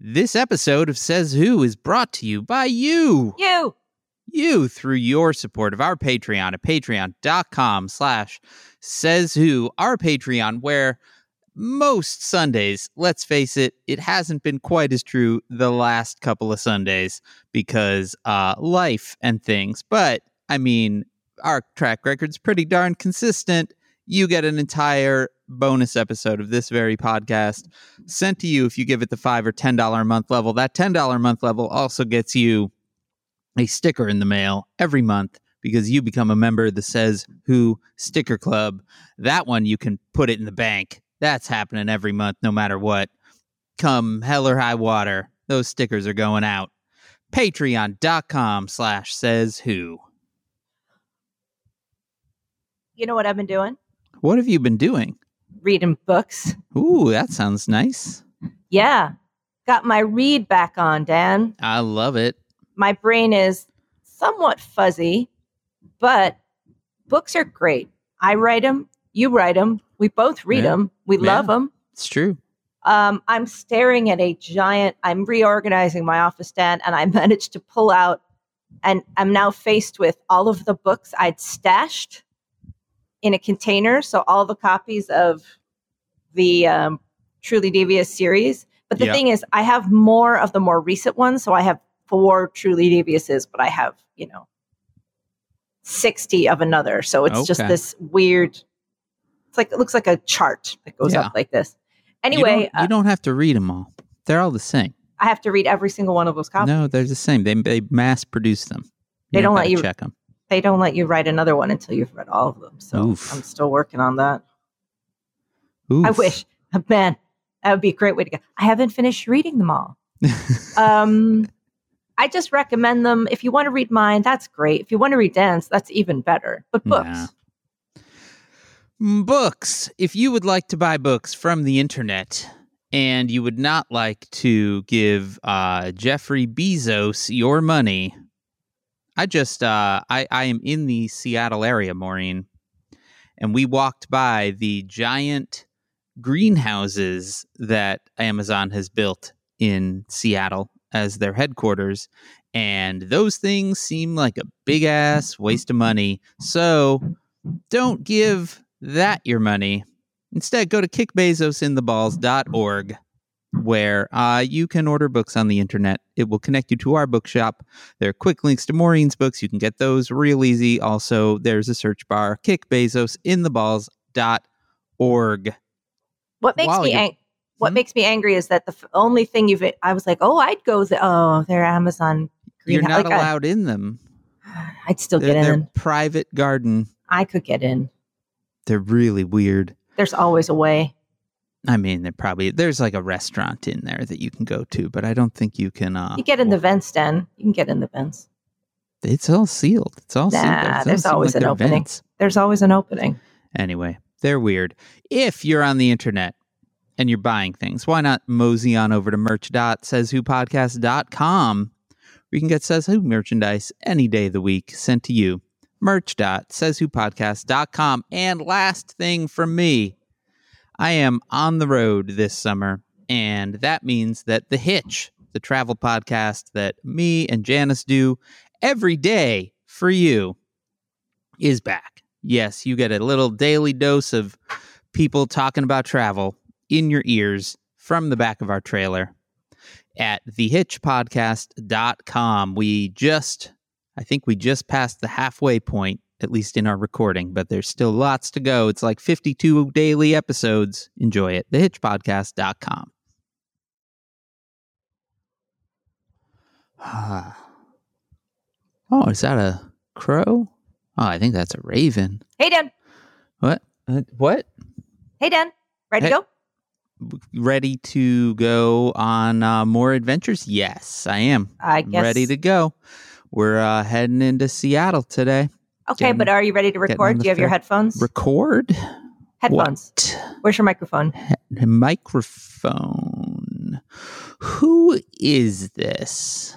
This episode of Says Who is brought to you by you. You. You through your support of our Patreon at patreon.com slash says who, our Patreon, where most Sundays, let's face it, it hasn't been quite as true the last couple of Sundays because uh life and things. But I mean, our track record's pretty darn consistent. You get an entire bonus episode of this very podcast sent to you if you give it the five or ten dollar a month level. That ten dollar a month level also gets you a sticker in the mail every month because you become a member of the Says Who Sticker Club. That one you can put it in the bank. That's happening every month, no matter what. Come hell or high water, those stickers are going out. Patreon.com slash says who. You know what I've been doing? What have you been doing? Reading books. Ooh, that sounds nice. Yeah. Got my read back on, Dan. I love it. My brain is somewhat fuzzy, but books are great. I write them, you write them, we both read Yeah. them, we Yeah. love them. It's true. Um, I'm staring at a giant, I'm reorganizing my office, Dan, and I managed to pull out, and I'm now faced with all of the books I'd stashed in a container. So all the copies of the um, Truly Devious series. But the Yeah. thing is, I have more of the more recent ones. So I have four Truly Deviouses, but I have, you know, 60 of another. So it's just this weird, it's like, it looks like a chart that goes Yeah. up like this. You Anyway, don't, you don't have to read them all. They're all the same. I have to read every single one of those copies. No, they're the same. They they mass produce them. They don't let you- check them. They don't let you write another one until you've read all of them. So Oof. I'm still working on that. I wish, man, that would be a great way to go. I haven't finished reading them all. Um, I just recommend them. If you want to read mine, that's great. If you want to read Dan's, that's even better. But books, Nah. Mm, Books. If you would like to buy books from the internet and you would not like to give uh, Jeffrey Bezos your money, I just uh, I I am in the Seattle area, Maureen, and we walked by the giant greenhouses that Amazon has built in Seattle as their headquarters. And those things seem like a big ass waste of money. So don't give that your money. Instead, go to kickbezosintheballs.org where uh, you can order books on the internet. It will connect you to our bookshop. There are quick links to Maureen's books. You can get those real easy. Also, there's a search bar, kickbezosintheballs.org. what makes While me ang- what Hmm? makes me angry is that the f- only thing you've I was like, oh, I'd go. The- oh, they're Amazon. You're not like, I- allowed in them. I'd still They're, get they're in. private garden. I could get in. They're really weird. There's always a way. I mean, they're probably there's like a restaurant in there that you can go to, but I don't think you can. Uh, You get in the vents, Dan. You can get in the vents. It's all sealed. It's all sealed. Nah, It doesn't there's always like an opening. vents. There's always an opening. Anyway, they're weird. If you're on the internet and you're buying things, why not mosey on over to merch.sayswhopodcast.com where you can get Says Who merchandise any day of the week sent to you. Merch.sayswhopodcast.com. And last thing from me, I am on the road this summer, and that means that The Hitch, the travel podcast that me and Janice do every day for you, is back. Yes, you get a little daily dose of people talking about travel in your ears from the back of our trailer at thehitchpodcast.com. We just, I think we just passed the halfway point, at least in our recording, but there's still lots to go. It's like 52 daily episodes. Enjoy it. Thehitchpodcast.com. oh, is that a crow? Oh, I think that's a raven. Hey, Dan. What? Uh, what? Hey, Dan. Ready Hey. to go? Ready to go on uh, more adventures? Yes, I am. I I'm guess. ready to go. We're uh, heading into Seattle today. Okay, getting- but are you ready to record? Do you have your headphones? Record? headphones. What? Where's your microphone? He- microphone. Who is this?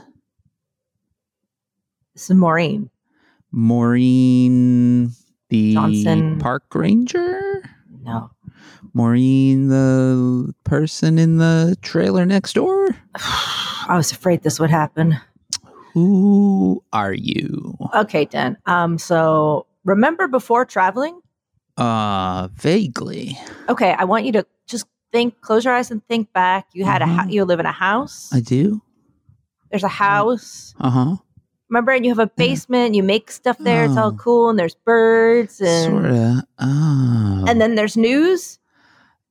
This is Maureen. Maureen, the Johnson. park ranger? No. Maureen, the person in the trailer next door? I was afraid this would happen. Who are you? Okay, Dan. Um, so remember before traveling? Uh, vaguely. Okay, I want you to just think, close your eyes and think back. You had a Mhm. a you live in a house. I do. There's a house. Uh huh. Remember, and you have a basement. You make stuff there. It's all Oh. cool, and there's birds, and Sorta. Oh. and then there's news,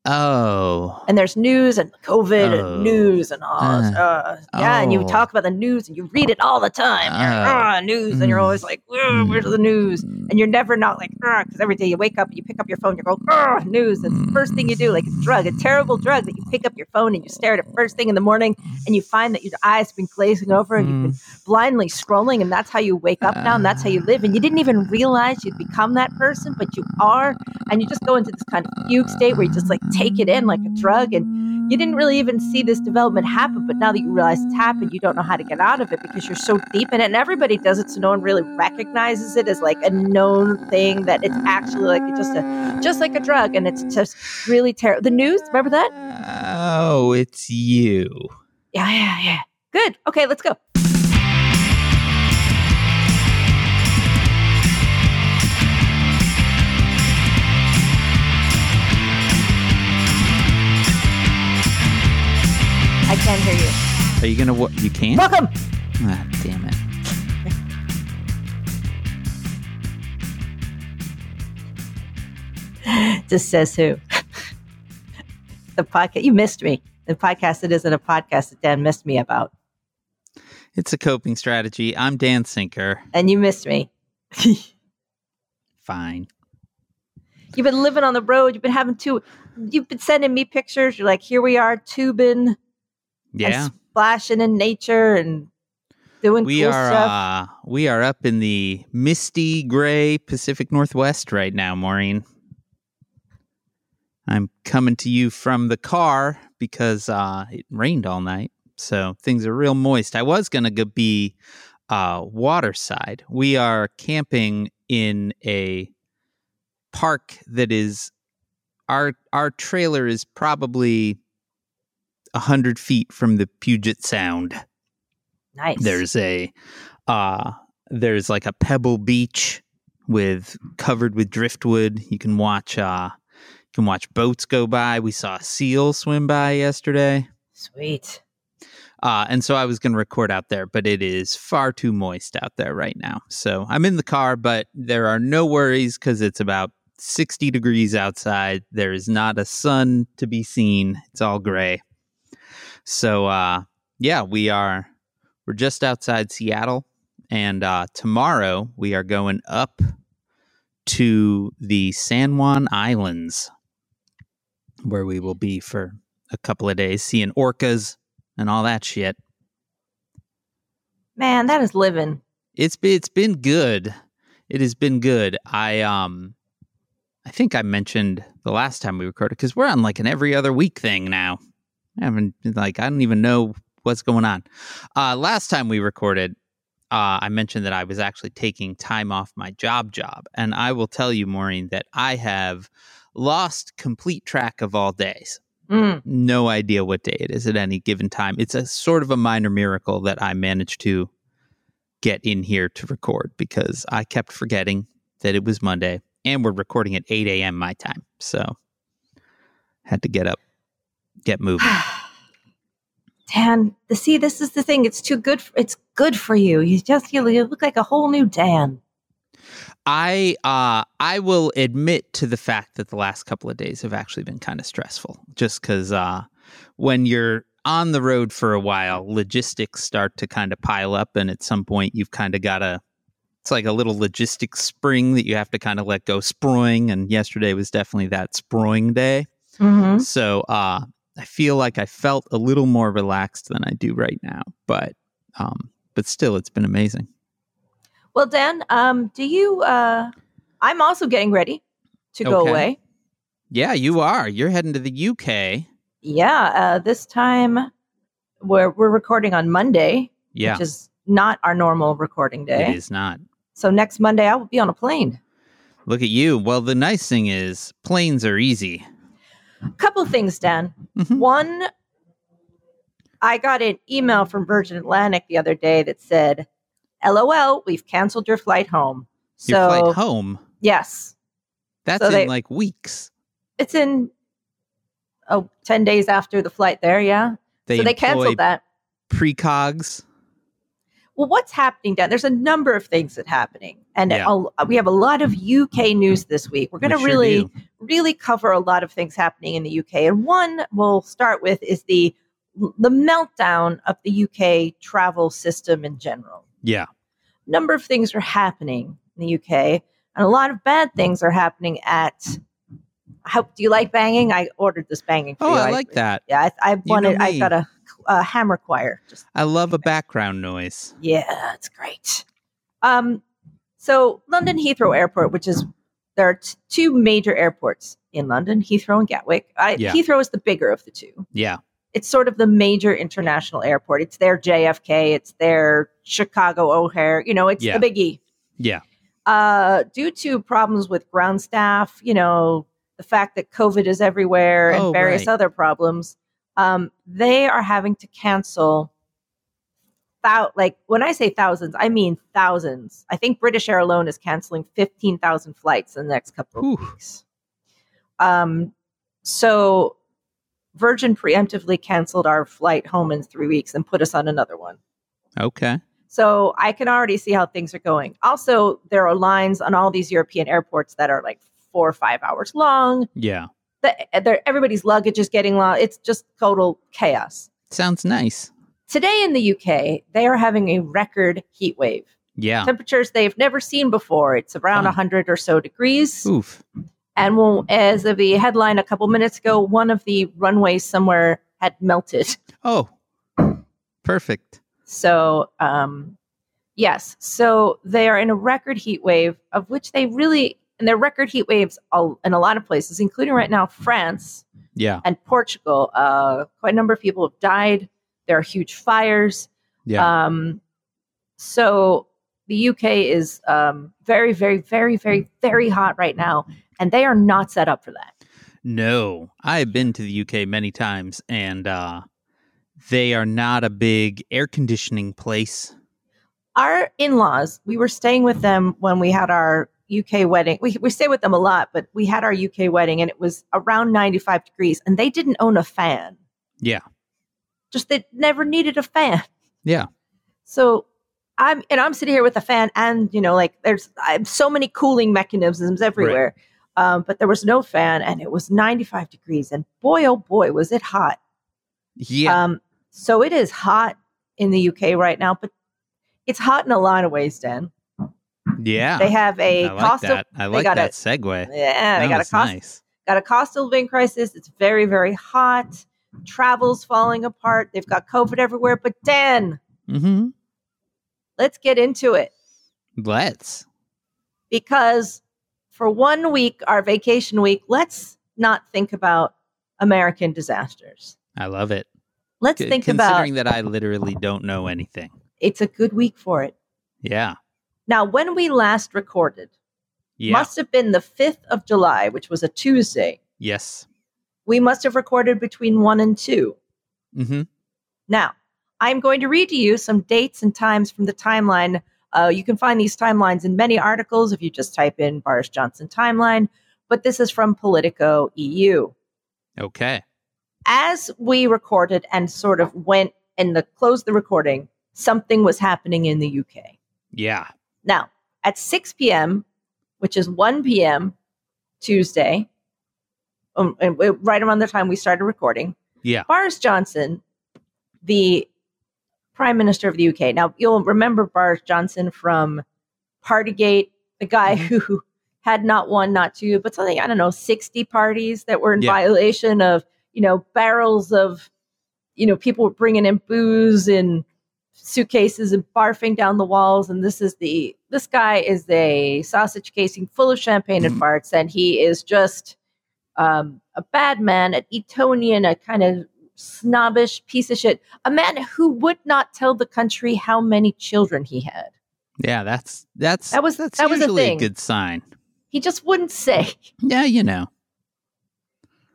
oh. and there's news and COVID Oh. and news and all. this, uh, yeah, and you Oh. talk about the news and you read it all the time. Oh. "Ah, news, and you're Mm. always like, "Ugh, "Where's the news?" And you're never not like, because every day you wake up and you pick up your phone, you go, "Ugh, news. It's the first thing you do, like a drug, a terrible drug that you pick up your phone and you stare at it first thing in the morning, and you find that your eyes have been glazing over and you've been blindly scrolling, and that's how you wake up now, and that's how you live. And you didn't even realize you'd become that person, but you are, and you just go into this kind of fugue state where you just like take it in like a drug, and you didn't really even see this development happen. But now that you realize it's happened, you don't know how to get out of it because you're so deep in it, and everybody does it, so no one really recognizes it as like a known thing that it's actually like just a just like a drug, and it's just really terrible. The news, remember that? Oh, it's you. Yeah, yeah, yeah. Good. Okay, let's go. I can't hear you. Are you gonna what? You can't. Welcome. Ah, damn it. Just says who? the podcast. You missed me. The podcast that isn't a podcast that Dan missed me about, It's a coping strategy. I'm Dan Sinker. and you missed me. Fine. You've been living on the road. You've been having to. You've been sending me pictures. You're like, here we are, tubing Yeah. and splashing in nature and doing We cool are stuff. uh we are up in the misty gray Pacific Northwest right now, Maureen. I'm coming to you from the car because uh it rained all night. So things are real moist. I was going to go be uh waterside. We are camping in a park that is our our trailer is probably a hundred feet from the Puget Sound. Nice. there's a uh there's like a pebble beach with covered with driftwood. You can watch uh you can watch boats go by. We saw a seal swim by yesterday. Sweet. uh and so i was going to record out there but it is far too moist out there right now. So i'm in the car but there are no worries because it's about 60 degrees outside. There is not a sun to be seen. It's all gray so uh yeah we are we're just outside Seattle, and uh, tomorrow we are going up to the San Juan Islands, where we will be for a couple of days, seeing orcas and all that shit. Man, that is living. It's been, it's been good. It has been good. I um, I think I mentioned the last time we recorded because we're on like an every other week thing now. I haven't like I don't even know what's going on. Uh, last time we recorded, uh, I mentioned that I was actually taking time off my job job, and I will tell you, Maureen, that I have lost complete track of all days. Mm. No idea what day it is at any given time. It's a sort of a minor miracle that I managed to get in here to record because I kept forgetting that it was Monday, and we're recording at 8 a.m. my time, so had to get up, get moving. Dan, the see, this is the thing. It's too good. For, it's good for you. You just you, you look like a whole new Dan. I uh I will admit to the fact that the last couple of days have actually been kind of stressful just cuz uh when you're on the road for a while logistics start to kind of pile up and at some point you've kind of got to it's like a little logistics spring that you have to kind of let go sproing and yesterday was definitely that sproing day. Mm-hmm. So uh I feel like I felt a little more relaxed than I do right now, but um but still it's been amazing. Well, Dan, um, do you? Uh, I'm also getting ready to go away. Yeah, you are. You're heading to the UK. Yeah, uh, this time we're we're recording on Monday, Yeah, which is not our normal recording day. it is not. So next Monday I will be on a plane. Look at you. Well, the nice thing is planes are easy. A couple things, Dan. Mhm. One, I got an email from Virgin Atlantic the other day that said, "LOL, we've canceled your flight home." Your flight home. yes, That's so in they- like weeks. it's in oh 10 days after the flight there. Yeah, They so they canceled that. precogs. Well, what's happening, Dan? There's a number of things that happening, and Yeah. a- we have a lot of UK news this week. We're going to sure really, do. Really cover a lot of things happening in the UK. And one we'll start with is the the meltdown of the UK travel system in general. Yeah. Number of things are happening in the UK, and a lot of bad things are happening at. How do you like banging? I ordered this banging. For Oh, you. I like that. Yeah, I, I know wanted. I got a, a hammer choir. Just I love a background noise. yeah, it's great. Um, so London Heathrow Airport, which is there are t- two major airports in London, Heathrow and Gatwick. I, Yeah. Heathrow is the bigger of the two. Yeah. It's sort of the major international airport. It's their JFK. It's their Chicago O'Hare. You know, it's Yeah. the biggie. Yeah. Uh, due to problems with ground staff, you know, the fact that COVID is everywhere and Oh, various right. other problems, um, they are having to cancel. Thou- like when I say thousands, I mean thousands. I think British Air alone is canceling fifteen thousand flights in the next couple of weeks. Um, so Virgin preemptively canceled our flight home in three weeks and put us on another one. Okay. So I can already see how things are going. Also, there are lines on all these European airports that are like four or five hours long. Yeah. The, everybody's luggage is getting lost. It's just total chaos. Sounds nice. Today in the UK, they are having a record heat wave. Yeah. Temperatures they've never seen before. It's around Fun. 100 or so degrees. Oof. And well, as of the headline a couple minutes ago, one of the runways somewhere had melted. Oh. Perfect. So, um, yes, so they are in a record heat wave, of which they really, and they're record heat waves all, in a lot of places, including right now France Yeah. and Portugal. Uh, quite a number of people have died. There are huge fires. Yeah. Um, so the UK is um, very, very, very, very, very hot right now, and they are not set up for that. No, I've been to the UK many times, and uh, they are not a big air conditioning place. our in-laws we were staying with them when we had our uk wedding we, we stay with them a lot but we had our uk wedding and it was around 95 degrees and they didn't own a fan Yeah. Just they never needed a fan Yeah. so i'm and i'm sitting here with a fan and you know like there's so many cooling mechanisms everywhere um, but there was no fan and it was 95 degrees and boy oh boy was it hot Yeah. um, so it is hot in the uk right now but it's hot in a lot of ways dan yeah. They have a I like cost that. of I like got that a- segue. yeah, they got a cost nice. got a cost of living crisis. It's very very hot. Travel's falling apart. They've got COVID everywhere. But Dan, Mm-hmm. let's get into it Let's. because for one week, our vacation week, let's not think about American disasters. I love it. Let's C- think about considering that I literally don't know anything. it's a good week for it. Yeah. Now, when we last recorded, Yeah. must have been the 5th of July, which was a Tuesday. yes. We must have recorded between 1 and 2. Mm-hmm. Now, I'm going to read to you some dates and times from the timeline. Uh, you can find these timelines in many articles if you just type in Boris Johnson timeline, but this is from Politico EU. Okay. As we recorded and sort of went and the closed the recording, something was happening in the UK. Yeah. Now, at 6 p.m., which is 1 p.m. Tuesday, um, and right around the time we started recording, Yeah. Boris Johnson, the Prime Minister of the UK. Now, you'll remember Boris Johnson from Partygate, the guy Mm-hmm. who had not one, not two, but something, I don't know, 60 parties that were in Yeah. violation of, you know, barrels of, you know, people were bringing in booze and suitcases and barfing down the walls. And this is the, this guy is a sausage casing full of champagne and Mhm. farts. And he is just um, a bad man, an Etonian, a kind of snobbish piece of shit, a man who would not tell the country how many children he had. Yeah. That's that's That was- that's that was a usually thing. good sign. He just wouldn't say. Yeah. You know.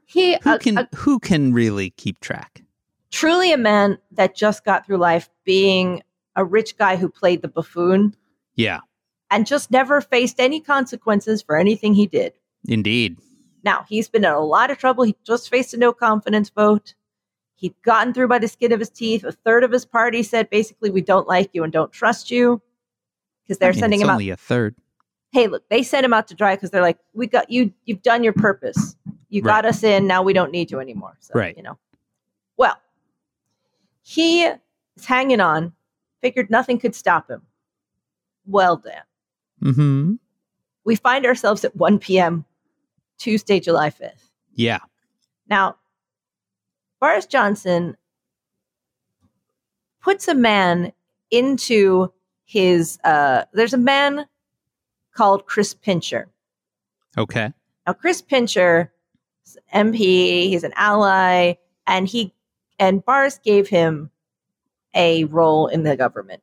He Who a- can a- who can really keep track? truly a man that just got through life being a rich guy who played the buffoon Yeah, and just never faced any consequences for anything he did. indeed. Now, he's been in a lot of trouble. He just faced a no confidence vote. He'd gotten through by the skin of his teeth. A third of his party said basically, we don't like you and don't trust you because they're I mean, sending him out. only a third. Hey, look, they sent him out to dry because they're like, we got you, you've done your purpose. You got us in. Now we don't need you anymore. So, Right. you know. Well, he is hanging on, figured nothing could stop him. Well, Dan, Mm-hmm. we find ourselves at 1 p.m. Tuesday, July 5th. Yeah. Now, Boris Johnson puts a man into his, uh, there's a man called Chris Pincher. Okay. Now, Chris Pincher, MP, he's an ally, and he and Boris gave him a role in the government.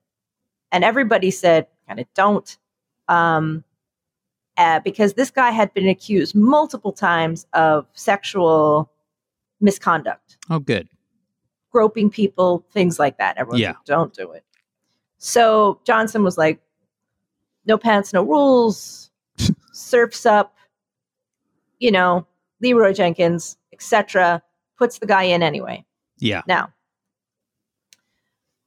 And everybody said, kind of don't. Um, uh, because this guy had been accused multiple times of sexual misconduct, Oh, good. groping people, things like that. Everyone's Yeah. like, don't do it. So Johnson was like, no pants, no rules, surfs up, you know, Leeroy Jenkins, etc., puts the guy in anyway. Yeah. Now,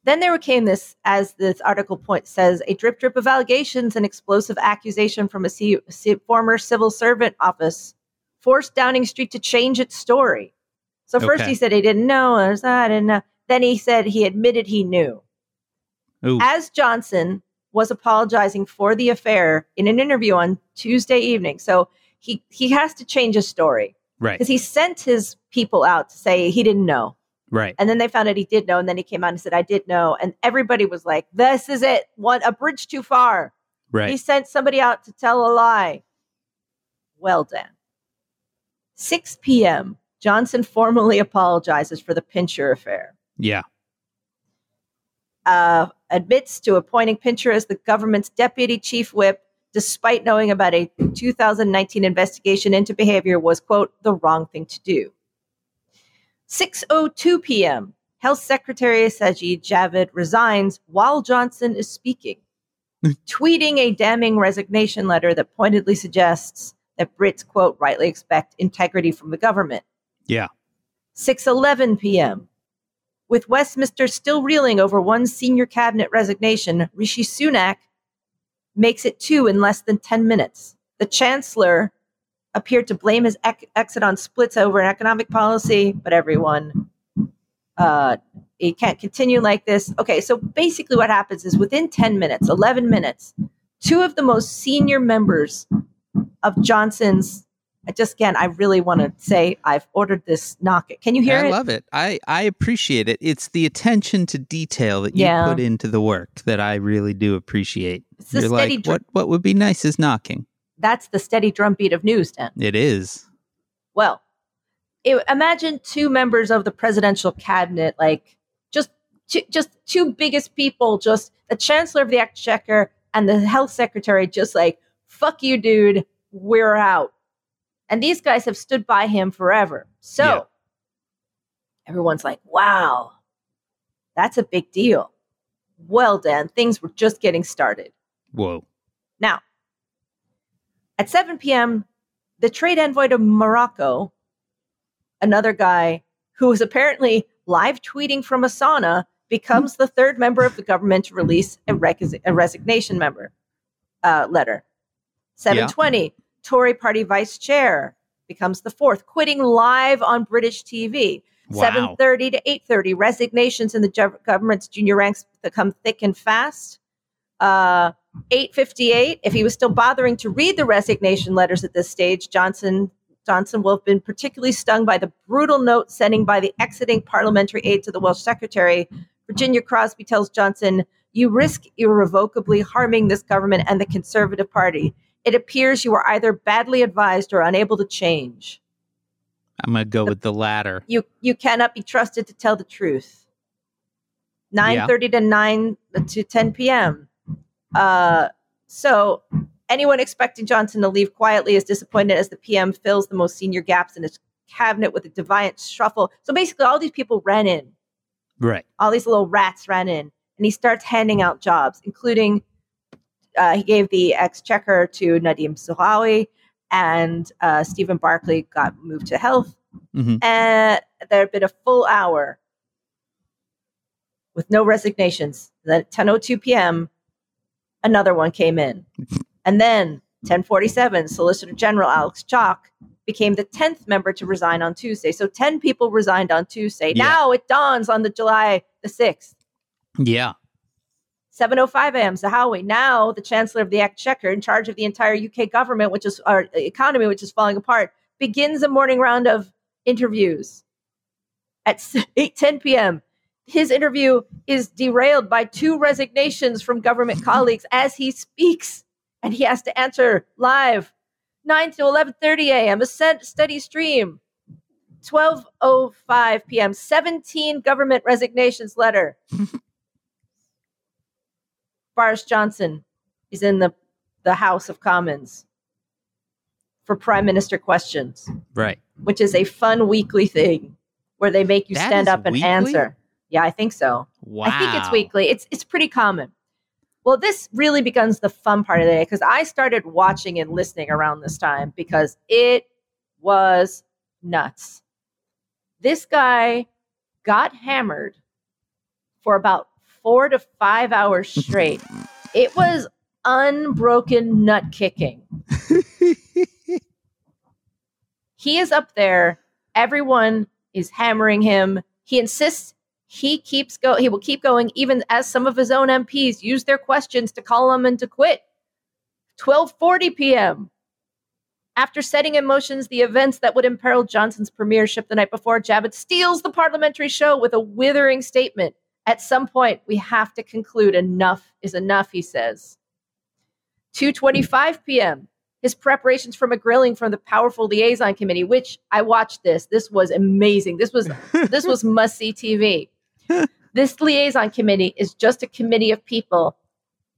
then there came this, as this article point says, a drip drip of allegations and explosive accusation from a C- C- former civil servant office forced Downing Street to change its story. So first Okay. he said he didn't know, that, I didn't know. Then he said he admitted he knew. Ooh. As Johnson was apologizing for the affair in an interview on Tuesday evening, so he he has to change his story right. because he sent his people out to say he didn't know. Right. And then they found out he did know. And then he came out and said, I did know. And everybody was like, this is it. One, a bridge too far. Right. He sent somebody out to tell a lie. Well done. 6 p.m., Johnson formally apologizes for the Pincher affair. Yeah. Uh, admits to appointing Pincher as the government's deputy chief whip, despite knowing about a 2019 investigation into behavior was, quote, the wrong thing to do. 6.02 p.m., Health Secretary Sajid Javid resigns while Johnson is speaking, tweeting a damning resignation letter that pointedly suggests that Brits, quote, rightly expect integrity from the government. Yeah. 6:11 p.m. With Westminster still reeling over one senior cabinet resignation, Rishi Sunak makes it two in less than 10 minutes. The chancellor appeared to blame his ec- exit on splits over an economic policy, but everyone uh it can't continue like this. Okay, so basically what happens is within 10 minutes, 11 minutes, two of the most senior members of Johnson's I just again, I really want to say I've ordered this knock it. Can you hear I it? love it. I, I appreciate it. It's the attention to detail that you Yeah. put into the work that I really do appreciate. It's the You're steady like, dr- what what would be nice is knocking. That's the steady drumbeat of news, Dan. It is. Well, it, imagine two members of the presidential cabinet, like just two, just two biggest people, just the chancellor of the exchequer and the health secretary, just like fuck you, dude, we're out. And these guys have stood by him forever. So Yeah. everyone's like, wow, that's a big deal. Well, Dan, things were just getting started. Whoa. Now, at 7 p.m., the trade envoy to Morocco, another guy who was apparently live tweeting from a sauna, becomes the third member of the government to release a, rec- a resignation member uh, letter. 720, Tory party vice chair becomes the fourth, quitting live on British TV. Wow. 7.30 to 8.30 resignations in the government's junior ranks become thick and fast uh, 858 if he was still bothering to read the resignation letters at this stage johnson johnson will have been particularly stung by the brutal note sending by the exiting parliamentary aide to the welsh secretary virginia Crosbie tells johnson you risk irrevocably harming this government and the conservative party it appears you are either badly advised or unable to change I'm gonna go with the latter. you you cannot be trusted to tell the truth. Nine thirty to nine to ten p.m. Uh, so anyone expecting Johnson to leave quietly is disappointed as the PM fills the most senior gaps in his cabinet with a defiant shuffle. So basically, all these people ran in. Right. All these little rats ran in, and he starts handing out jobs, including uh, he gave the exchequer to Nadhim Zahawi, and uh, Stephen Barclay got moved to health. Mhm. And there had been a full hour with no resignations. Then at 10:02 p.m., another one came in, and then 10:47, Solicitor General Alex Chalk became the 10th member to resign on Tuesday. So 10 people resigned on Tuesday. Yeah. Now it dawns on the July the 6th. Yeah. 7:05 a.m. Zahawi, now the Chancellor of the Exchequer, in charge of the entire UK government, which is our economy, which is falling apart, begins a morning round of interviews. At 8:10 p.m., his interview is derailed by two resignations from government colleagues as he speaks, and he has to answer live. 9 to 11:30 a.m. a steady stream. 12:05 p.m. 17 government resignations letter. Boris Johnson is in the, the House of Commons for Prime Minister questions, Right. which is a fun weekly thing where they make you That stand up and weekly? answer. Yeah, I think so. Wow. I think it's weekly. It's it's pretty common. Well, this really becomes the fun part of the day because I started watching and listening around this time because it was nuts. This guy got hammered for about four to five hours straight. it was unbroken nut kicking. he is up there. Everyone is hammering him. He insists he keeps go he will keep going even as some of his own MPs use their questions to call him and to quit. 12:40 p.m. After setting in motions the events that would imperil Johnson's premiership the night before, Javid steals the parliamentary show with a withering statement. At some point, we have to conclude enough is enough, he says. 2:25 p.m. His preparations from a grilling from the powerful liaison committee, which I watched this. This was amazing. This was this was must see TV. This liaison committee is just a committee of people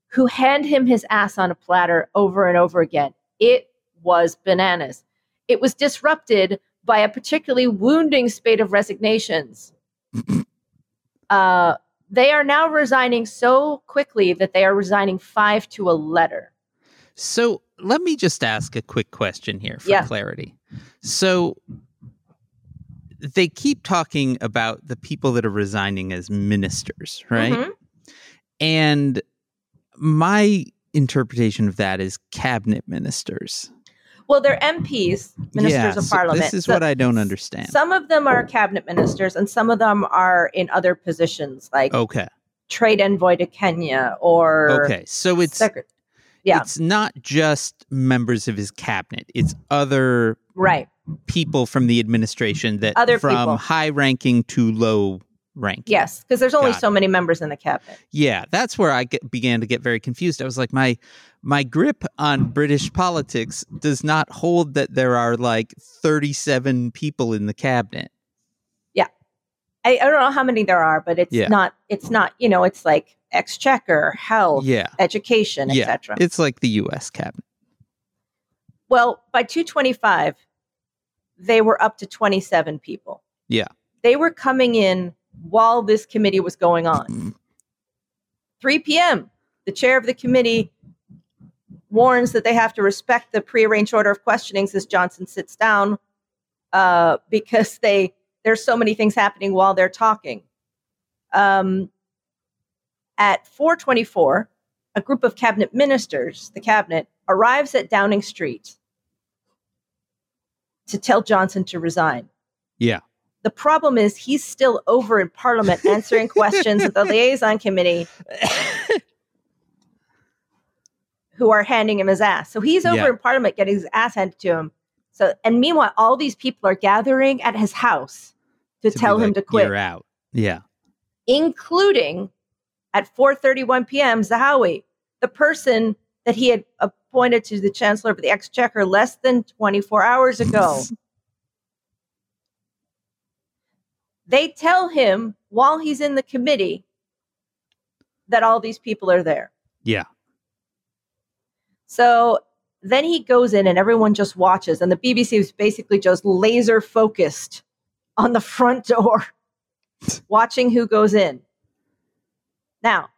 who hand him his ass on a platter over and over again. It was bananas. It was disrupted by a particularly wounding spate of resignations. uh, they are now resigning so quickly that they are resigning five to a letter. So let me just ask a quick question here for Yeah. clarity. So they keep talking about the people that are resigning as ministers, right? Mhm. And my interpretation of that is cabinet ministers. Well, they're MPs, ministers Yeah, of so parliament. This is So- what I don't understand. Some of them are cabinet ministers, and some of them are in other positions, like okay. trade envoy to Kenya or Okay. So it's secret. Yeah. it's not just members of his cabinet. It's other Right. People from the administration that Other from people. high ranking to low ranking. Yes, because there's only Got so many members in the cabinet. Yeah, that's where I get, began to get very confused. I was like, my my grip on British politics does not hold that there are like 37 people in the cabinet. I, I don't know how many there are, but it's Yeah. not. It's not. You know, it's like exchequer, health, Yeah. education, Yeah. etc. It's like the US cabinet. Well, by 225, they were up to 27 people. Yeah. They were coming in while this committee was going on. 3 p.m., the chair of the committee warns that they have to respect the prearranged order of questionings as Johnson sits down uh, because they there's so many things happening while they're talking. Um, at 4:24, a group of cabinet ministers, the cabinet, arrives at Downing Street to tell Johnson to resign. Yeah. The problem is he's still over in Parliament answering questions at the liaison committee who are handing him his ass. So he's over Yeah. in Parliament getting his ass handed to him. So and meanwhile, all these people are gathering at his house to, to tell him to quit, You're out. Yeah. including at 4:31 p.m. Zahawi, the person that he had appointed to the Chancellor of the Exchequer less than 24 hours ago. they tell him while he's in the committee that all these people are there. Yeah. So then he goes in and everyone just watches. And the BBC is basically just laser focused on the front door, watching who goes in. Now,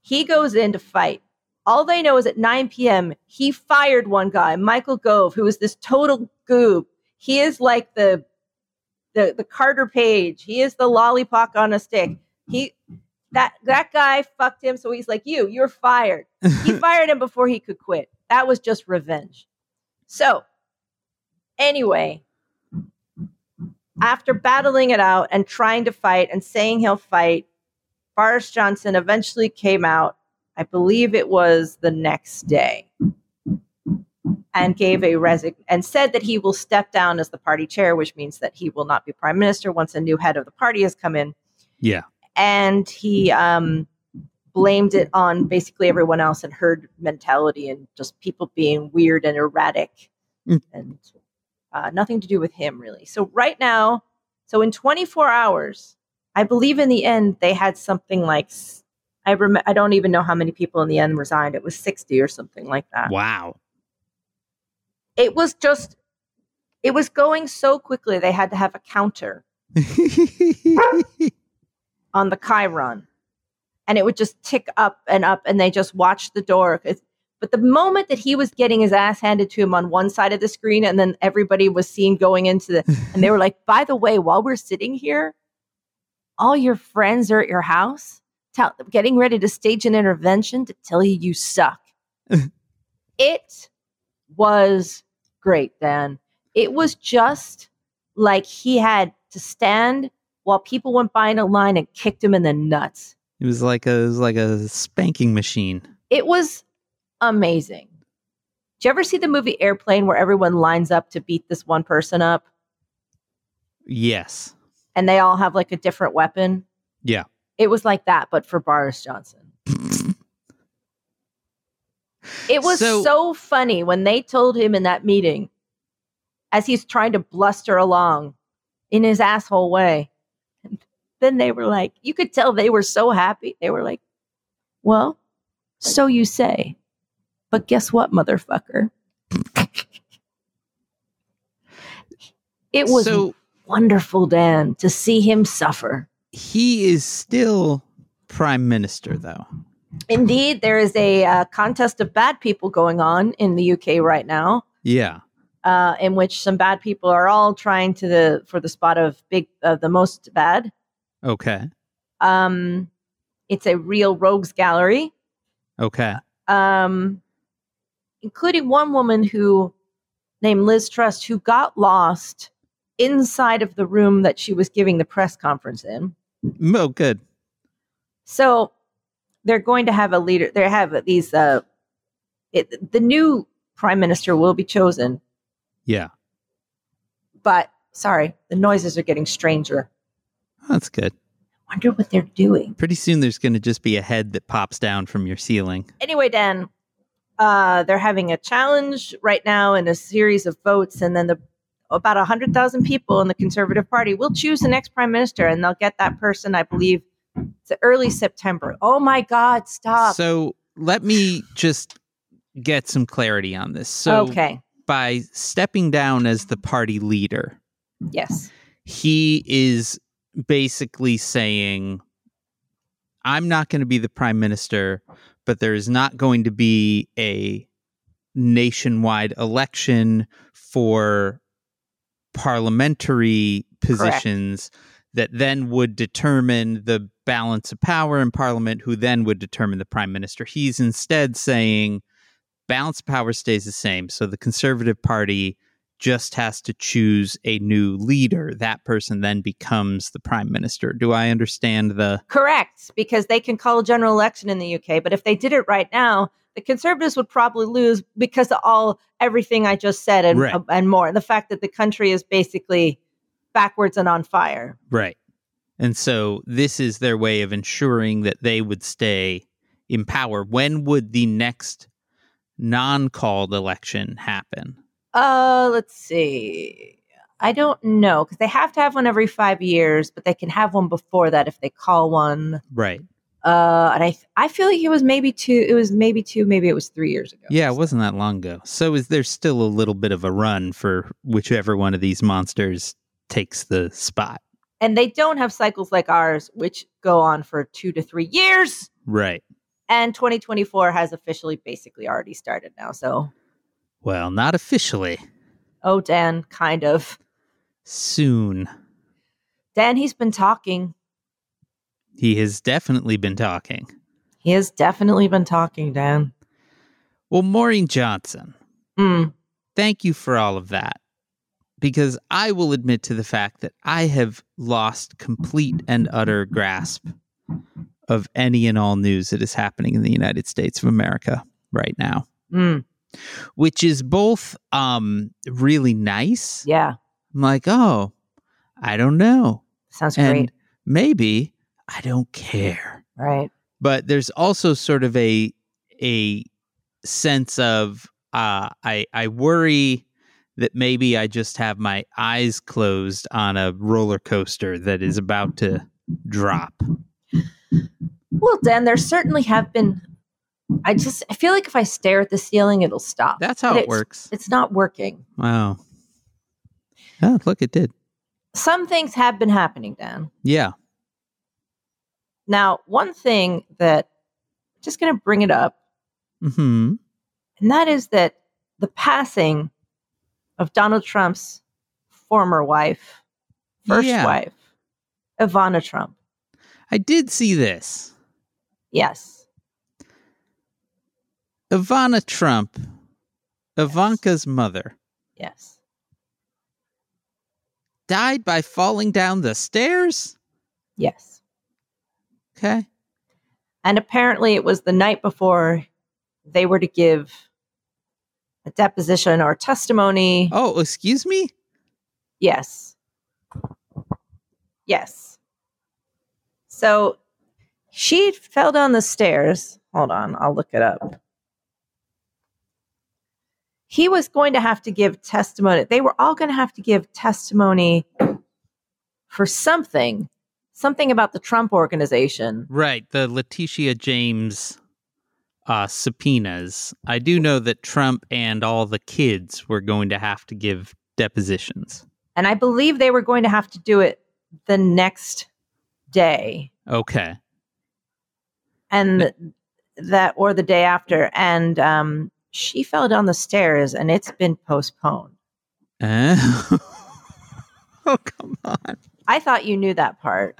he goes in to fight. All they know is at 9 p.m., he fired one guy, Michael Gove, who is this total goob. He is like the the, the Carter Page. He is the lollipop on a stick. He that that guy fucked him, so he's like, You, you're fired. He fired him before he could quit. That was just revenge. So anyway, after battling it out and trying to fight and saying he'll fight, Boris Johnson eventually came out, I believe it was the next day, and gave a resign and said that he will step down as the party chair, which means that he will not be prime minister once a new head of the party has come in. Yeah. And he um, blamed it on basically everyone else and herd mentality and just people being weird and erratic Mm. and uh, nothing to do with him really. So right now, so in 24 hours, I believe in the end they had something like s- I rem- I don't even know how many people in the end resigned. It was 60 or something like that. Wow. It was just it was going so quickly they had to have a counter on the chyron. And it would just tick up and up, and they just watched the door. But the moment that he was getting his ass handed to him on one side of the screen, and then everybody was seen going into the, and they were like, by the way, while we're sitting here, all your friends are at your house, tell, getting ready to stage an intervention to tell you you suck. it was great, Dan. It was just like he had to stand while people went by in a line and kicked him in the nuts. It was like a it was like a spanking machine. It was amazing. Did you ever see the movie Airplane where everyone lines up to beat this one person up Yes. and they all have like a different weapon? Yeah. It was like that, but for Boris Johnson. It was So- so, funny when they told him in that meeting, as he's trying to bluster along in his asshole way. And then they were like, you could tell they were so happy. They were like, well, so you say. But guess what, motherfucker? it was so wonderful, Dan, to see him suffer. He is still prime minister though. Indeed, there is a uh, contest of bad people going on in the UK right now, Yeah. uh, in which some bad people are all trying to the for the spot of big uh, the most bad. Okay. Um, it's a real rogues gallery, Okay. um, including one woman who named Liz Truss who got lost inside of the room that she was giving the press conference in. Oh, good. So they're going to have a leader. They have these. Uh, it, the new prime minister will be chosen, Yeah. but sorry, the noises are getting stranger. That's good. I wonder what they're doing. Pretty soon there's going to just be a head that pops down from your ceiling. Anyway, Dan, uh, they're having a challenge right now in a series of votes, and then the about a hundred thousand people in the Conservative Party will choose the next prime minister, and they'll get that person. I believe it's early September. Oh my God! Stop. So let me just get some clarity on this. So okay. by stepping down as the party leader, Yes. he is basically saying, I'm not going to be the prime minister, but there is not going to be a nationwide election for parliamentary positions that then would determine the balance of power in parliament, who then would determine the prime minister. He's instead saying balance of power stays the same. So the Conservative Party just has to choose a new leader. That person then becomes the prime minister. Do I understand the Correct, because they can call a general election in the UK. But if they did it right now, the Conservatives would probably lose because of all everything I just said and Right. uh, and more. And the fact that the country is basically backwards and on fire. right? And so this is their way of ensuring that they would stay in power. When would the next non-called election happen? Uh, let's see. I don't know because they have to have one every five years, but they can have one before that if they call one. Right. Uh, and I I feel like it was maybe two. It was maybe two. Maybe it was three years ago. Yeah, it wasn't that long ago. So is there still a little bit of a run for whichever one of these monsters takes the spot? And they don't have cycles like ours, which go on for two to three years. Right. And 2024 has officially basically already started now. So, Well, not officially. oh, Dan, kind of. Soon. Dan, he's been talking. He has definitely been talking. He has definitely been talking, Dan. Well, Maureen Johnson, Mm, thank you for all of that. Because I will admit to the fact that I have lost complete and utter grasp of any and all news that is happening in the United States of America right now, mm, which is both um, really nice. yeah, I'm like, oh, I don't know. sounds and great. maybe I don't care. Right. but there's also sort of a a sense of uh, I I worry that maybe I just have my eyes closed on a roller coaster that is about to drop. Well, Dan, there certainly have been. I just I feel like if I stare at the ceiling, it'll stop. That's how But it it's- works. It's not working. Wow. Oh, look, it did. Some things have been happening, Dan. Yeah. Now, one thing that I'm just going to bring it up, Hmm. and that is that the passing of Donald Trump's former wife, first Yeah. wife, Ivana Trump. I did see this. Yes. Ivana Trump, Ivanka's mother, Yes. died by falling down the stairs. Yes. Okay. And apparently it was the night before they were to give a deposition or testimony. Oh, excuse me. Yes. Yes. So she fell down the stairs. Hold on, I'll look it up. He was going to have to give testimony. They were all going to have to give testimony for something, something about the Trump organization. Right, the Letitia James uh, subpoenas. I do know that Trump and all the kids were going to have to give depositions. And I believe they were going to have to do it the next day. Okay. and th- that or the day after and um she fell down the stairs and it's been postponed Uh, oh, come on. i thought you knew that part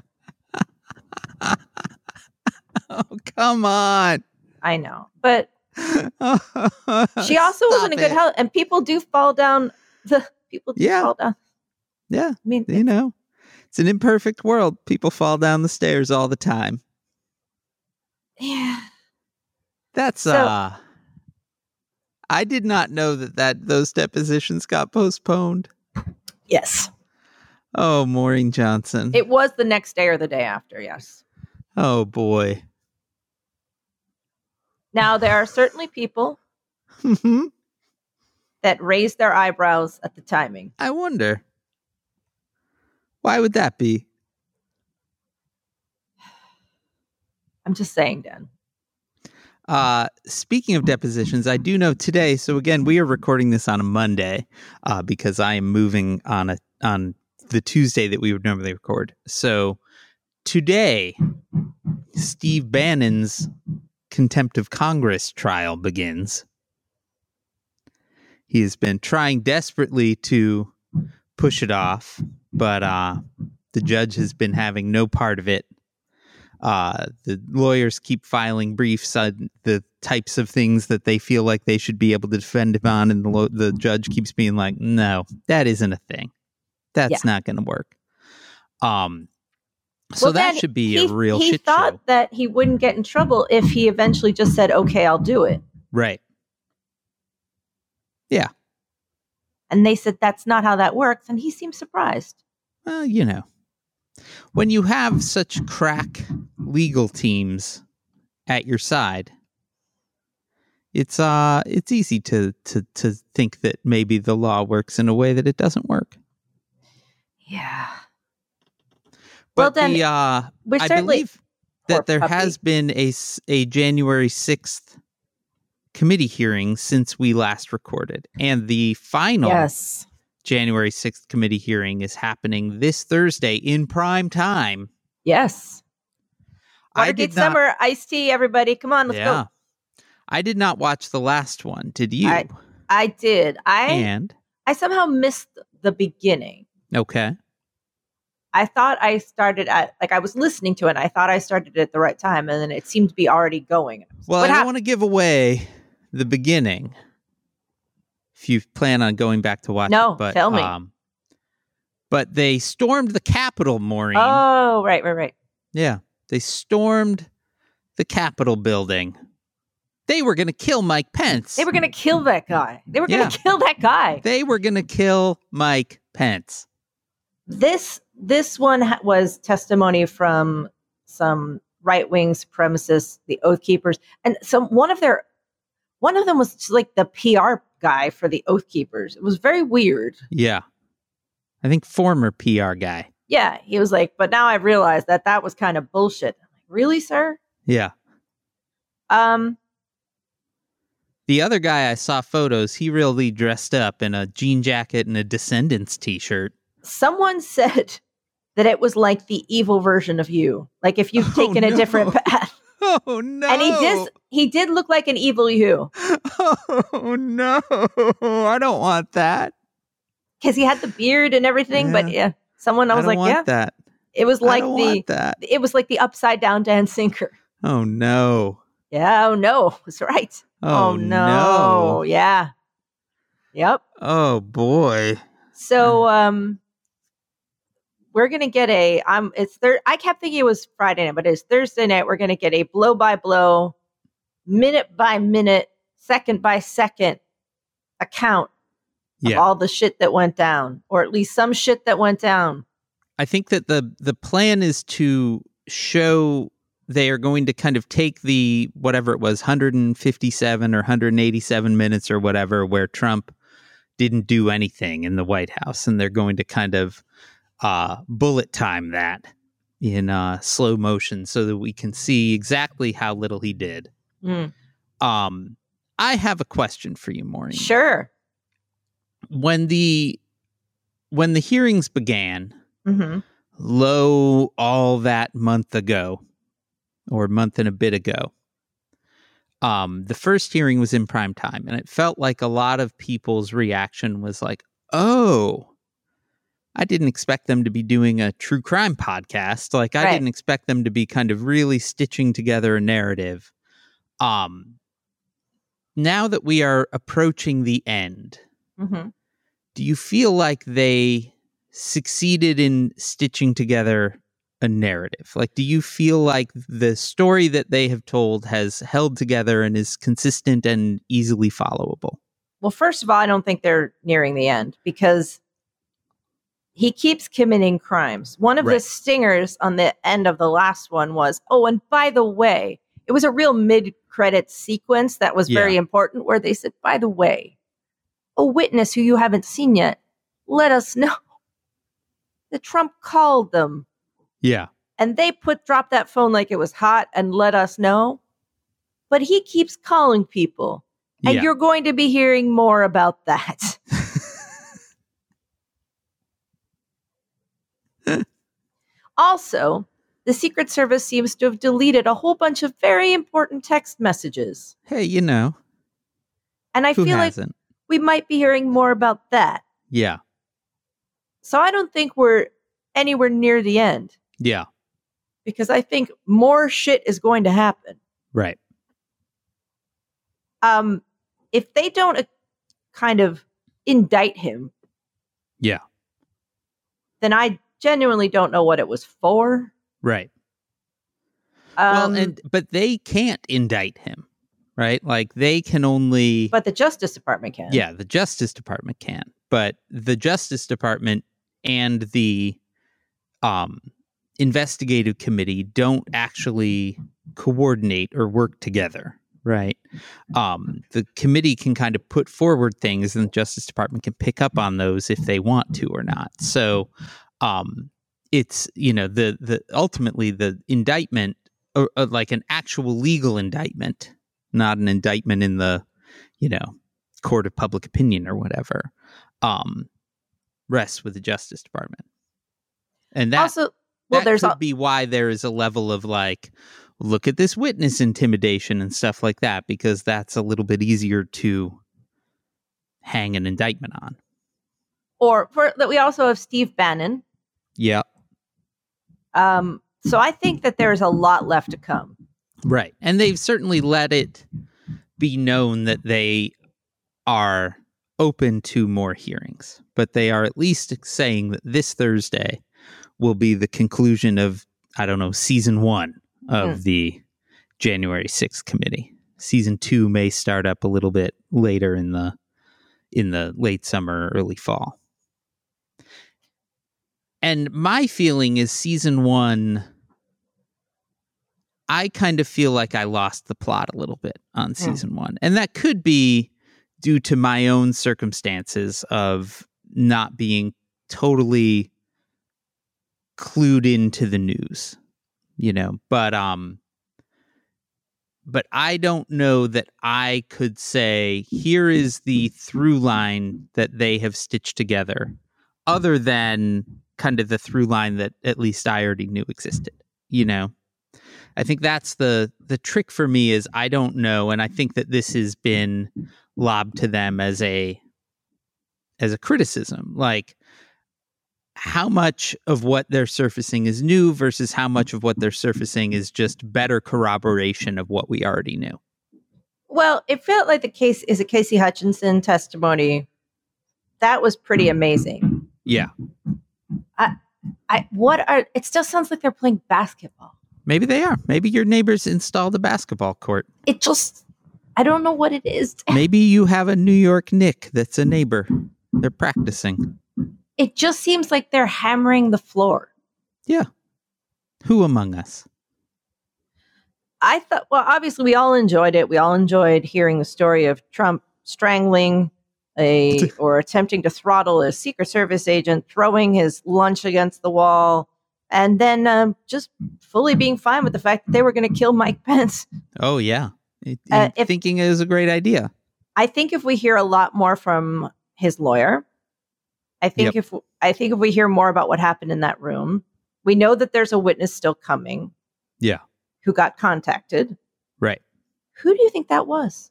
Oh, come on. i know but she also was in a good health and people do fall down the people do Yeah. fall down Yeah, i mean you know, it's an imperfect world. People fall down the stairs all the time. yeah That's So- uh I did not know that that those depositions got postponed. yes Oh, Maureen Johnson. it was the next day or the day after yes oh boy. now there are certainly people that raise their eyebrows at the timing I wonder. Why would that be? i'm just saying dan Uh, speaking of depositions, I do know today. So again, we are recording this on a Monday uh, because I am moving on a on the Tuesday that we would normally record. So today, Steve Bannon's contempt of Congress trial begins. He has been trying desperately to push it off, but uh, the judge has been having no part of it. Uh, the lawyers keep filing briefs on the types of things that they feel like they should be able to defend him on, and the, lo- the judge keeps being like, "No, that isn't a thing. That's not going to work." Um, so Well, that should be he, a real he shit thought show, that he wouldn't get in trouble if he eventually just said okay i'll do it right? Yeah. And they said that's not how that works and he seemed surprised Well, you know, when you have such crack legal teams at your side, it's uh it's easy to to to think that maybe the law works in a way that it doesn't work. yeah But Well, then, the uh I believe that there puppy. has been a, a January sixth committee hearing since we last recorded, and the final Yes. January sixth committee hearing is happening this Thursday in prime time. Yes. I Watergate did not. Summer, iced tea, everybody. Come on, let's yeah, go. I did not watch the last one. Did you? I- I did. I and I somehow missed the beginning. okay, I thought I started at like I was listening to it. And I thought I started at the right time, and then it seemed to be already going. well, I don't want to give away the beginning. If you plan on going back to watch No, it, but tell me. Um, but they stormed the Capitol, Maureen. Oh, right, right, right. Yeah. They stormed the Capitol building. They were going to kill Mike Pence. They were going to kill that guy. They were going Yeah. to kill that guy. They were going to kill Mike Pence. This this one ha- was testimony from some right wing supremacists, the Oath Keepers, and some one of their one of them was just like the PR guy for the Oath Keepers. It was very weird. Yeah. I think former PR guy. Yeah, he was like, but now I realize that that was kind of bullshit. I'm like, really, sir? Yeah. Um, The other guy I saw photos, he really dressed up in a jean jacket and a Descendents t-shirt. someone said that it was like the evil version of you, like if you've Oh, taken a different path. Oh no. And he did he did look like an evil you Oh no. I don't want that. because he had the beard and everything. But yeah, someone I was don't like, want yeah, that. it was I like the want that. it was like the upside down Dan Sinker. Oh no. Yeah, oh no, that's right. Oh, no. yeah, yep. Oh boy. So um we're gonna get a I'm it's thir- I kept thinking it was Friday night, but it's Thursday night. We're gonna get a blow by blow, minute by minute, second by second account of all the shit that went down, or at least some shit that went down. I think that the the plan is to show they are going to kind of take the whatever it was 157 or 187 minutes or whatever where Trump didn't do anything in the White House and they're going to kind of uh, bullet time that in uh, slow motion so that we can see exactly how little he did. Mm, Um, I have a question for you, Maureen. sure. When the when the hearings began, hmm low all that month ago or month and a bit ago um the first hearing was in prime time and it felt like a lot of people's reaction was like oh i didn't expect them to be doing a true crime podcast like i Right. didn't expect them to be kind of really stitching together a narrative um now that we are approaching the end hmm do you feel like they succeeded in stitching together a narrative? Like, do you feel like the story that they have told has held together and is consistent and easily followable? Well, first of all, I don't think they're nearing the end because he keeps committing crimes. One of the stingers on the end of the last one was, oh, and by the way, it was a real mid credit sequence that was very important where they said, by the way, a witness who you haven't seen yet, let us know that Trump called them Yeah. and they put drop that phone like it was hot and let us know. But he keeps calling people. And yeah. you're going to be hearing more about that. also, the Secret Service seems to have deleted a whole bunch of very important text messages. hey, you know, And I feel like hasn't? we might be hearing more about that. yeah. So I don't think we're anywhere near the end Yeah. because I think more shit is going to happen. Right. Um, if they don't uh, kind of indict him, Yeah. then I genuinely don't know what it was for. Right. Um, well, and but they can't indict him, right? Like they can only but the Justice Department can. Yeah, the Justice Department can, but the Justice Department and the um, investigative committee don't actually coordinate or work together, right? Um, the committee can kind of put forward things, and the Justice Department can pick up on those if they want to or not. So, um, it's you know the the ultimately the indictment a, like an actual legal indictment, not an indictment in the, you know, court of public opinion or whatever, um, rests with the Justice Department. And that also, well, that there's could a, be why there is a level of like, look at this witness intimidation and stuff like that, because that's a little bit easier to hang an indictment on. or for that we also have Steve Bannon. Yeah, Um, so I think that there's a lot left to come. right. And they've certainly let it be known that they are open to more hearings, but they are at least saying that this Thursday will be the conclusion of, I don't know, season one of Hmm. the January 6th committee. Season two may start up a little bit later in the in the late summer, early fall. And my feeling is season one, I kind of feel like I lost the plot a little bit on season one. And that could be due to my own circumstances of not being totally clued into the news, you know. But um but I don't know that I could say here is the through line that they have stitched together, other than kind of the through line that at least I already knew existed. You know, I think that's the the trick for me is I don't know, and I think that this has been lobbed to them as a as a criticism, like how much of what they're surfacing is new versus how much of what they're surfacing is just better corroboration of what we already knew. Well, it felt like the case is a Cassidy Hutchinson testimony. That was pretty mm-hmm. amazing. Yeah. I what are it still sounds like they're playing basketball. Maybe they are. Maybe your neighbors installed a basketball court. It just I don't know what it is. Maybe you have a New York Nick that's a neighbor. They're practicing. It just seems like they're hammering the floor. Yeah. Who among us? I thought well, obviously we all enjoyed it. We all enjoyed hearing the story of Trump strangling a or attempting to throttle a Secret Service agent, throwing his lunch against the wall, and then um, just fully being fine with the fact that they were going to kill Mike Pence. Oh yeah. It, Uh, it- if- thinking it is a great idea. I think if we hear a lot more from his lawyer, I think if I think if we hear more about what happened in that room, we know that there's a witness still coming. Yeah. Who got contacted. Right. Who do you think that was?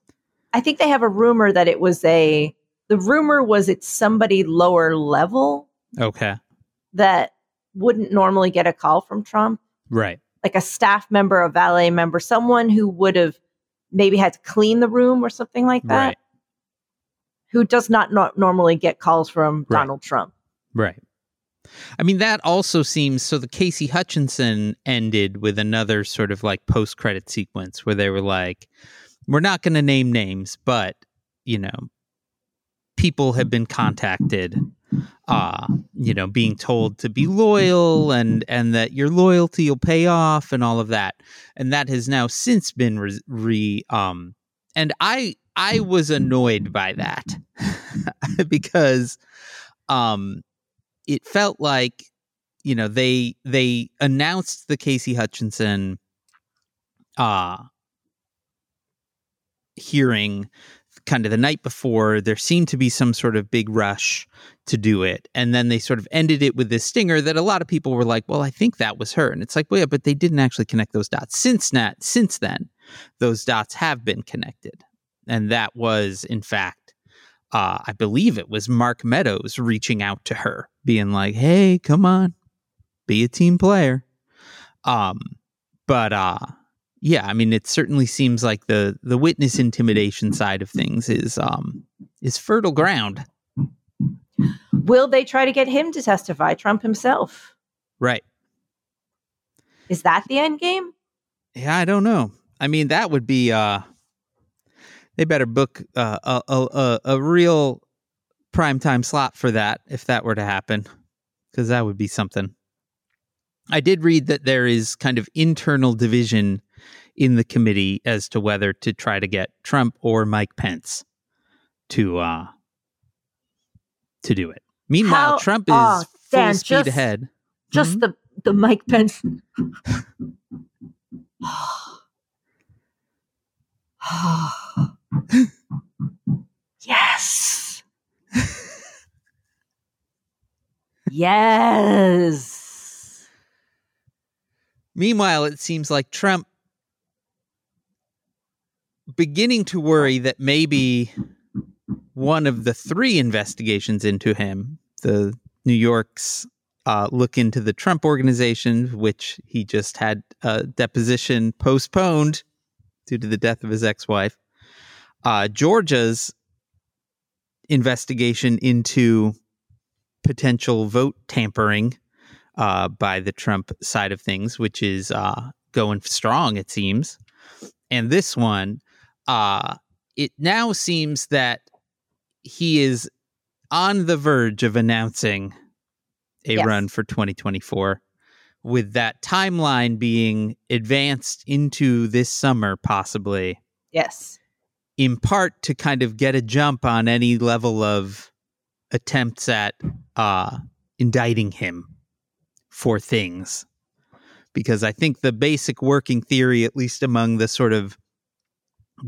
I think they have a rumor that it was a the rumor was it's somebody lower level Okay. that wouldn't normally get a call from Trump, Right. like a staff member, a valet member, someone who would have maybe had to clean the room or something like that, Right. who does not no- normally get calls from Right. Donald Trump. Right. I mean, that also seems so. The Cassidy Hutchinson ended with another sort of like post credit sequence where they were like, we're not going to name names, but, you know, people have been contacted, uh, you know, being told to be loyal and, and that your loyalty will pay off and all of that. And that has now since been re, re um, and I, I was annoyed by that because, um, it felt like you know they they announced the Cassidy Hutchinson uh hearing kind of the night before there seemed to be some sort of big rush to do it. And then they sort of ended it with this stinger that a lot of people were like well I think that was her. And it's like well yeah but they didn't actually connect those dots. Since that since then those dots have been connected. And that was in fact uh, I believe it was Mark Meadows reaching out to her, being like, "Hey, come on, be a team player." Um, but uh, yeah, I mean, it certainly seems like the the witness intimidation side of things is um is fertile ground, Will they try to get him to testify, Trump himself? right? Is that the end game? Yeah, I don't know. I mean, that would be uh, they better book uh, a, a a a real primetime slot for that if that were to happen, because that would be something. I did read that there is kind of internal division in the committee as to whether to try to get Trump or Mike Pence to uh, to do it. Meanwhile, How, Trump oh, is oh, full Dan, speed just, ahead. Just mm-hmm. the the Mike Pence. yes. yes. Meanwhile, it seems like Trump beginning to worry that maybe one of the three investigations into him, the New York's uh, look into the Trump organization, which he just had a deposition postponed due to the death of his ex-wife. Uh, Georgia's investigation into potential vote tampering uh, by the Trump side of things, which is uh, going strong, it seems. And this one, uh, it now seems that he is on the verge of announcing a Yes. run for 2024 with that timeline being advanced into this summer possibly Yes. in part to kind of get a jump on any level of attempts at uh indicting him for things because i think the basic working theory at least among the sort of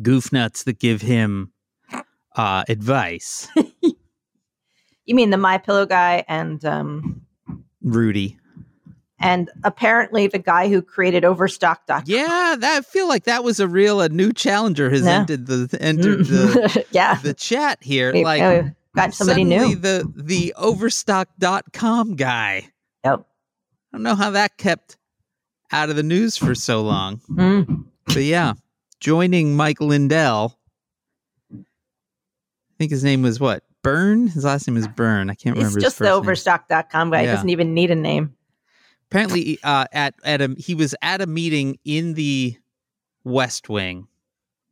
goof nuts that give him uh advice You mean the My Pillow guy and um rudy and apparently the guy who created Overstock.com. yeah that i feel like that was a real a new challenger has Yeah. entered the entered the yeah. the chat here We- like oh, got somebody new. the the overstock.com guy Yep. I don't know how that kept out of the news for so long. Mm. But yeah, joining Mike Lindell. I think his name was what? Byrne? His last name is Byrne. I can't It's remember just his the. Overstock.com guy. He doesn't even need a name. Apparently uh at at a he was at a meeting in the West Wing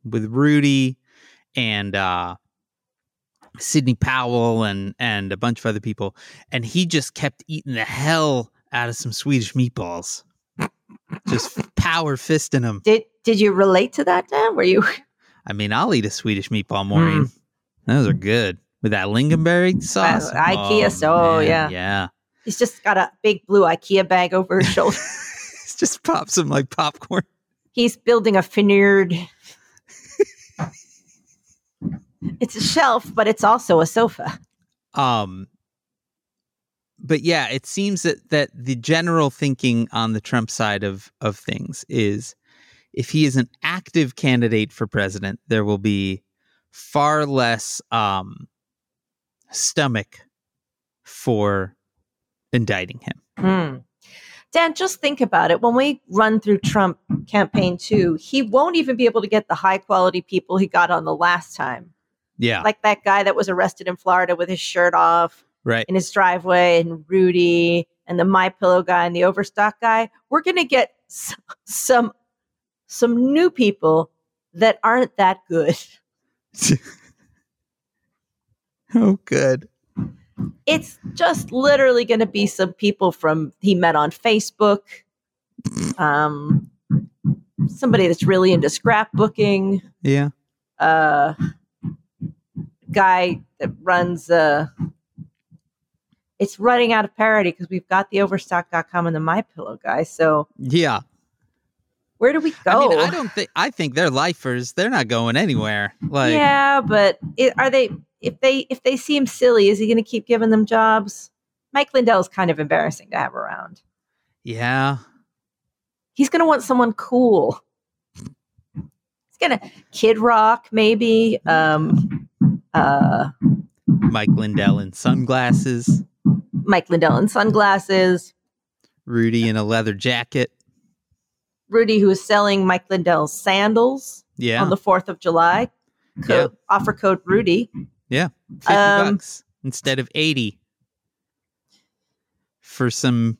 with Rudy and uh Sidney Powell and and a bunch of other people and he just kept eating the hell out of some Swedish meatballs. Just power fisting them. Did did you relate to that, Dan? Were you I mean, I'll eat a Swedish meatball, Maureen. Those are good with that lingonberry sauce. IKEA so- oh, man, yeah. yeah. he's just got a big blue IKEA bag over his shoulder. He's just pops some like popcorn. he's building a vineyard. it's a shelf, but it's also a sofa. Um, but yeah, it seems that that the general thinking on the Trump side of of things is, if he is an active candidate for president, there will be far less um stomach for indicting him. Hmm. Dan, just think about it. When we run through Trump campaign two, he won't even be able to get the high quality people he got on the last time. Yeah, Like that guy that was arrested in Florida with his shirt off right. in his driveway, and Rudy, and the My Pillow guy, and the Overstock guy. We're gonna get s- some some new people that aren't that good. oh, good. It's just literally going to be some people from he met on Facebook, um, somebody that's really into scrapbooking, Yeah. uh, guy that runs. Uh, it's running out of parody because we've got the Overstock.com and the My Pillow guy. So Yeah. Where do we go? I mean, I don't think I think they're lifers. They're not going anywhere. Like yeah, but it, are they? If they if they seem silly, is he going to keep giving them jobs? Mike Lindell is kind of embarrassing to have around. yeah. He's going to want someone cool. He's going to Kid Rock, maybe. Um, uh, Mike Lindell in sunglasses, Mike Lindell in sunglasses. Rudy in a leather jacket. Rudy, who is selling Mike Lindell's sandals Yeah. on the 4th of July. Code, Offer code Rudy. 50 um, bucks instead of 80 for some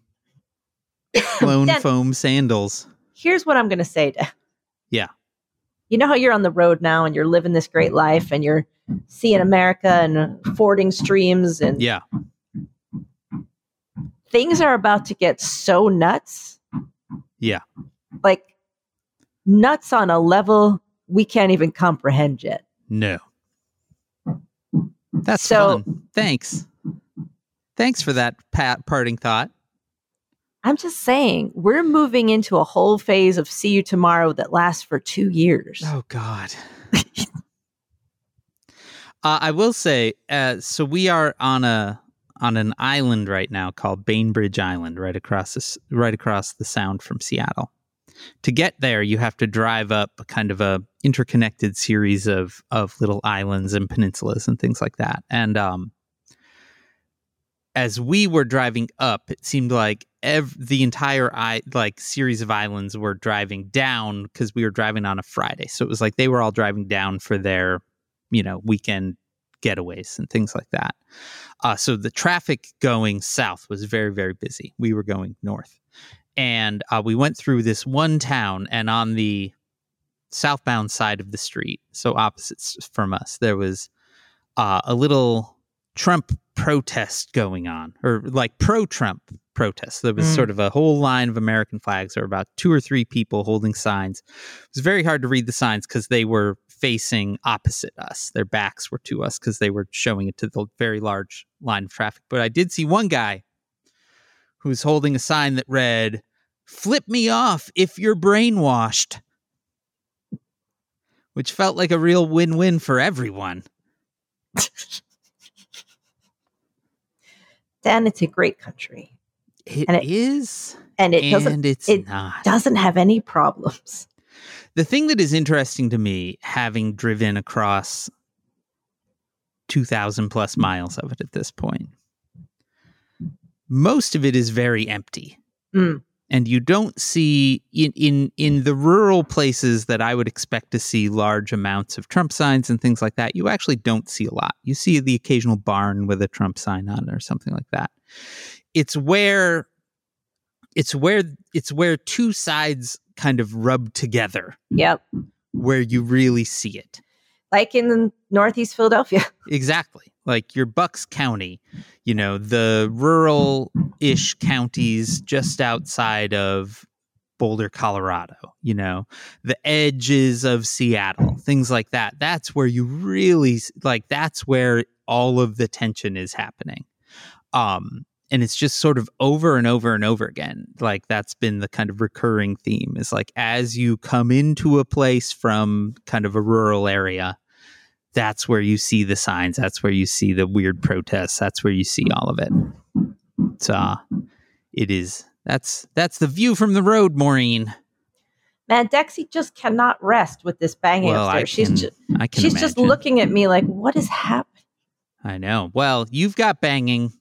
clone Dan- foam sandals. Here's what I'm going to say to Yeah. You know how you're on the road now and you're living this great life and you're seeing America and fording streams and Yeah. things are about to get so nuts. Yeah. Like nuts on a level we can't even comprehend yet. No. That's So- fun. Thanks. Thanks for that pat parting thought. I'm just saying, we're moving into a whole phase of see you tomorrow that lasts for two years. Oh God. uh, I will say, uh, so we are on a on an island right now called Bainbridge Island, right across this, right across the Sound from Seattle. To get there, you have to drive up a kind of a interconnected series of of little islands and peninsulas and things like that. And um, as we were driving up, it seemed like ev- the entire I- like series of islands were driving down because we were driving on a Friday. So it was like they were all driving down for their, you know, weekend getaways and things like that. Uh, so the traffic going south was very, very busy. We were going north. And uh, we went through this one town, and on the southbound side of the street, so opposites from us, there was uh, a little Trump protest going on, or like pro Trump protest There was Mm. sort of a whole line of American flags. or about two or three people holding signs. It was very hard to read the signs because they were facing opposite us. Their backs were to us because they were showing it to the very large line of traffic. But I did see one guy who was holding a sign that read, Flip me off if you're brainwashed. Which felt like a real win win for everyone. Dan, it's a great country. It And it- is, And it doesn't and it's it not. doesn't have any problems. The thing that is interesting to me, having driven across 2,000 plus miles of it at this point, most of it is very empty. Mm. And you don't see in, in in the rural places that I would expect to see large amounts of Trump signs and things like that. You actually don't see a lot. You see the occasional barn with a Trump sign on it or something like that. It's where it's where it's where two sides kind of rub together Yep. where you really see it. Like in Northeast Philadelphia. Exactly. Like your Bucks County, you know, the rural ish counties just outside of Boulder, Colorado, you know, the edges of Seattle, things like that. That's where you really like that's where all of the tension is happening. Um and it's just sort of over and over and over again. Like that's been the kind of recurring theme is like as you come into a place from kind of a rural area, that's where you see the signs. That's where you see the weird protests. That's where you see all of it. So uh, it is. That's that's the view from the road, Maureen. Man, Dexy just cannot rest with this banging Well, I. She's can- ju- I can. she's just looking at me like, what is happening? I know. Well, you've got banging.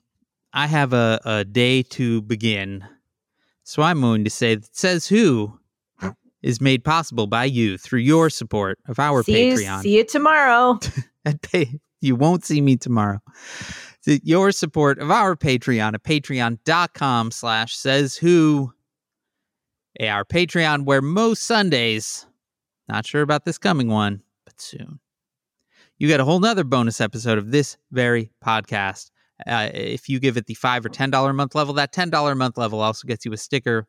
I have a, a day to begin. So I'm going to say that Says Who is made possible by you through your support of our see, Patreon. You, see you tomorrow. you won't see me tomorrow. Your support of our Patreon at patreon.com slash says who. Our Patreon where most Sundays, not sure about this coming one, but soon. You get a whole nother bonus episode of this very podcast. Uh, if you give it the five or ten dollar a month level, that ten dollar a month level also gets you a sticker.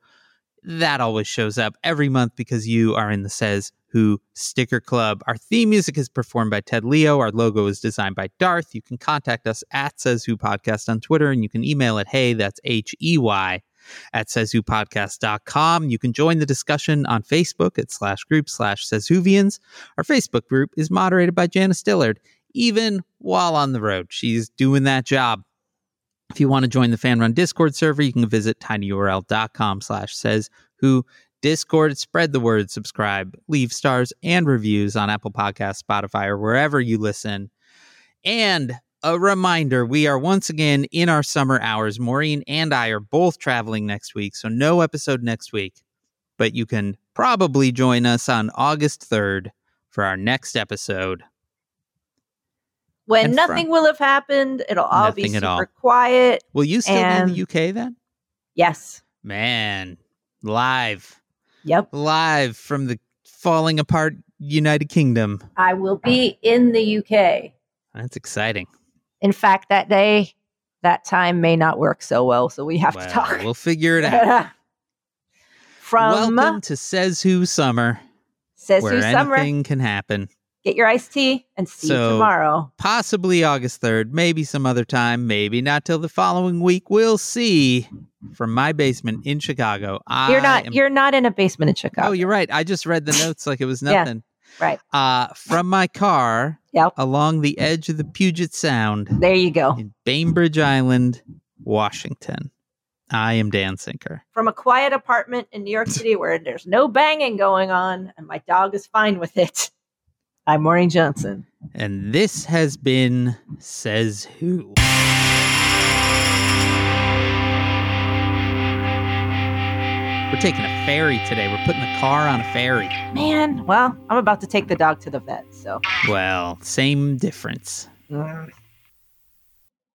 That always shows up every month because you are in the Says Who Sticker Club. Our theme music is performed by Ted Leo. Our logo is designed by Darth. You can contact us at Says Who Podcast on Twitter, and you can email it hey, that's H E Y at sayswhopodcast.com. You can join the discussion on Facebook at slash group slash says Whovians. Our Facebook group is moderated by Janice Dillard, even while on the road. She's doing that job. If you want to join the fan run Discord server, you can visit tinyurl.com slash says who Discord. Spread the word, subscribe, leave stars and reviews on Apple Podcasts, Spotify, or wherever you listen. And a reminder we are once again in our summer hours. Maureen and I are both traveling next week, so no episode next week. But you can probably join us on August 3rd for our next episode. When And nothing will have happened, it'll all be Nothing at super all. quiet. Will you still be in the UK then? Yes. Man, live, Yep. live from the falling apart United Kingdom. I will be in the UK. That's exciting. In fact, that day, that time may not work so well, so we have Well, to talk. we'll figure it out. From Welcome to Says Who Summer, Says Who Summer, anything can happen. Get your iced tea and see So- you tomorrow. Possibly August 3rd, maybe some other time, maybe not till the following week. We'll see. From my basement in Chicago. I You're not am- you're not in a basement in Chicago. Oh, you're right. I just read the notes like it was Yeah. nothing. Right. Uh, from my car Yep. along the edge of the Puget Sound There you go. in Bainbridge Island, Washington. I am Dan Sinker. From a quiet apartment in New York City where there's no banging going on and my dog is fine with it. I'm Maureen Johnson. And this has been Says Who. We're taking a ferry today. We're putting the car on a ferry. Man, well, I'm about to take the dog to the vet, so Well, same difference. mm,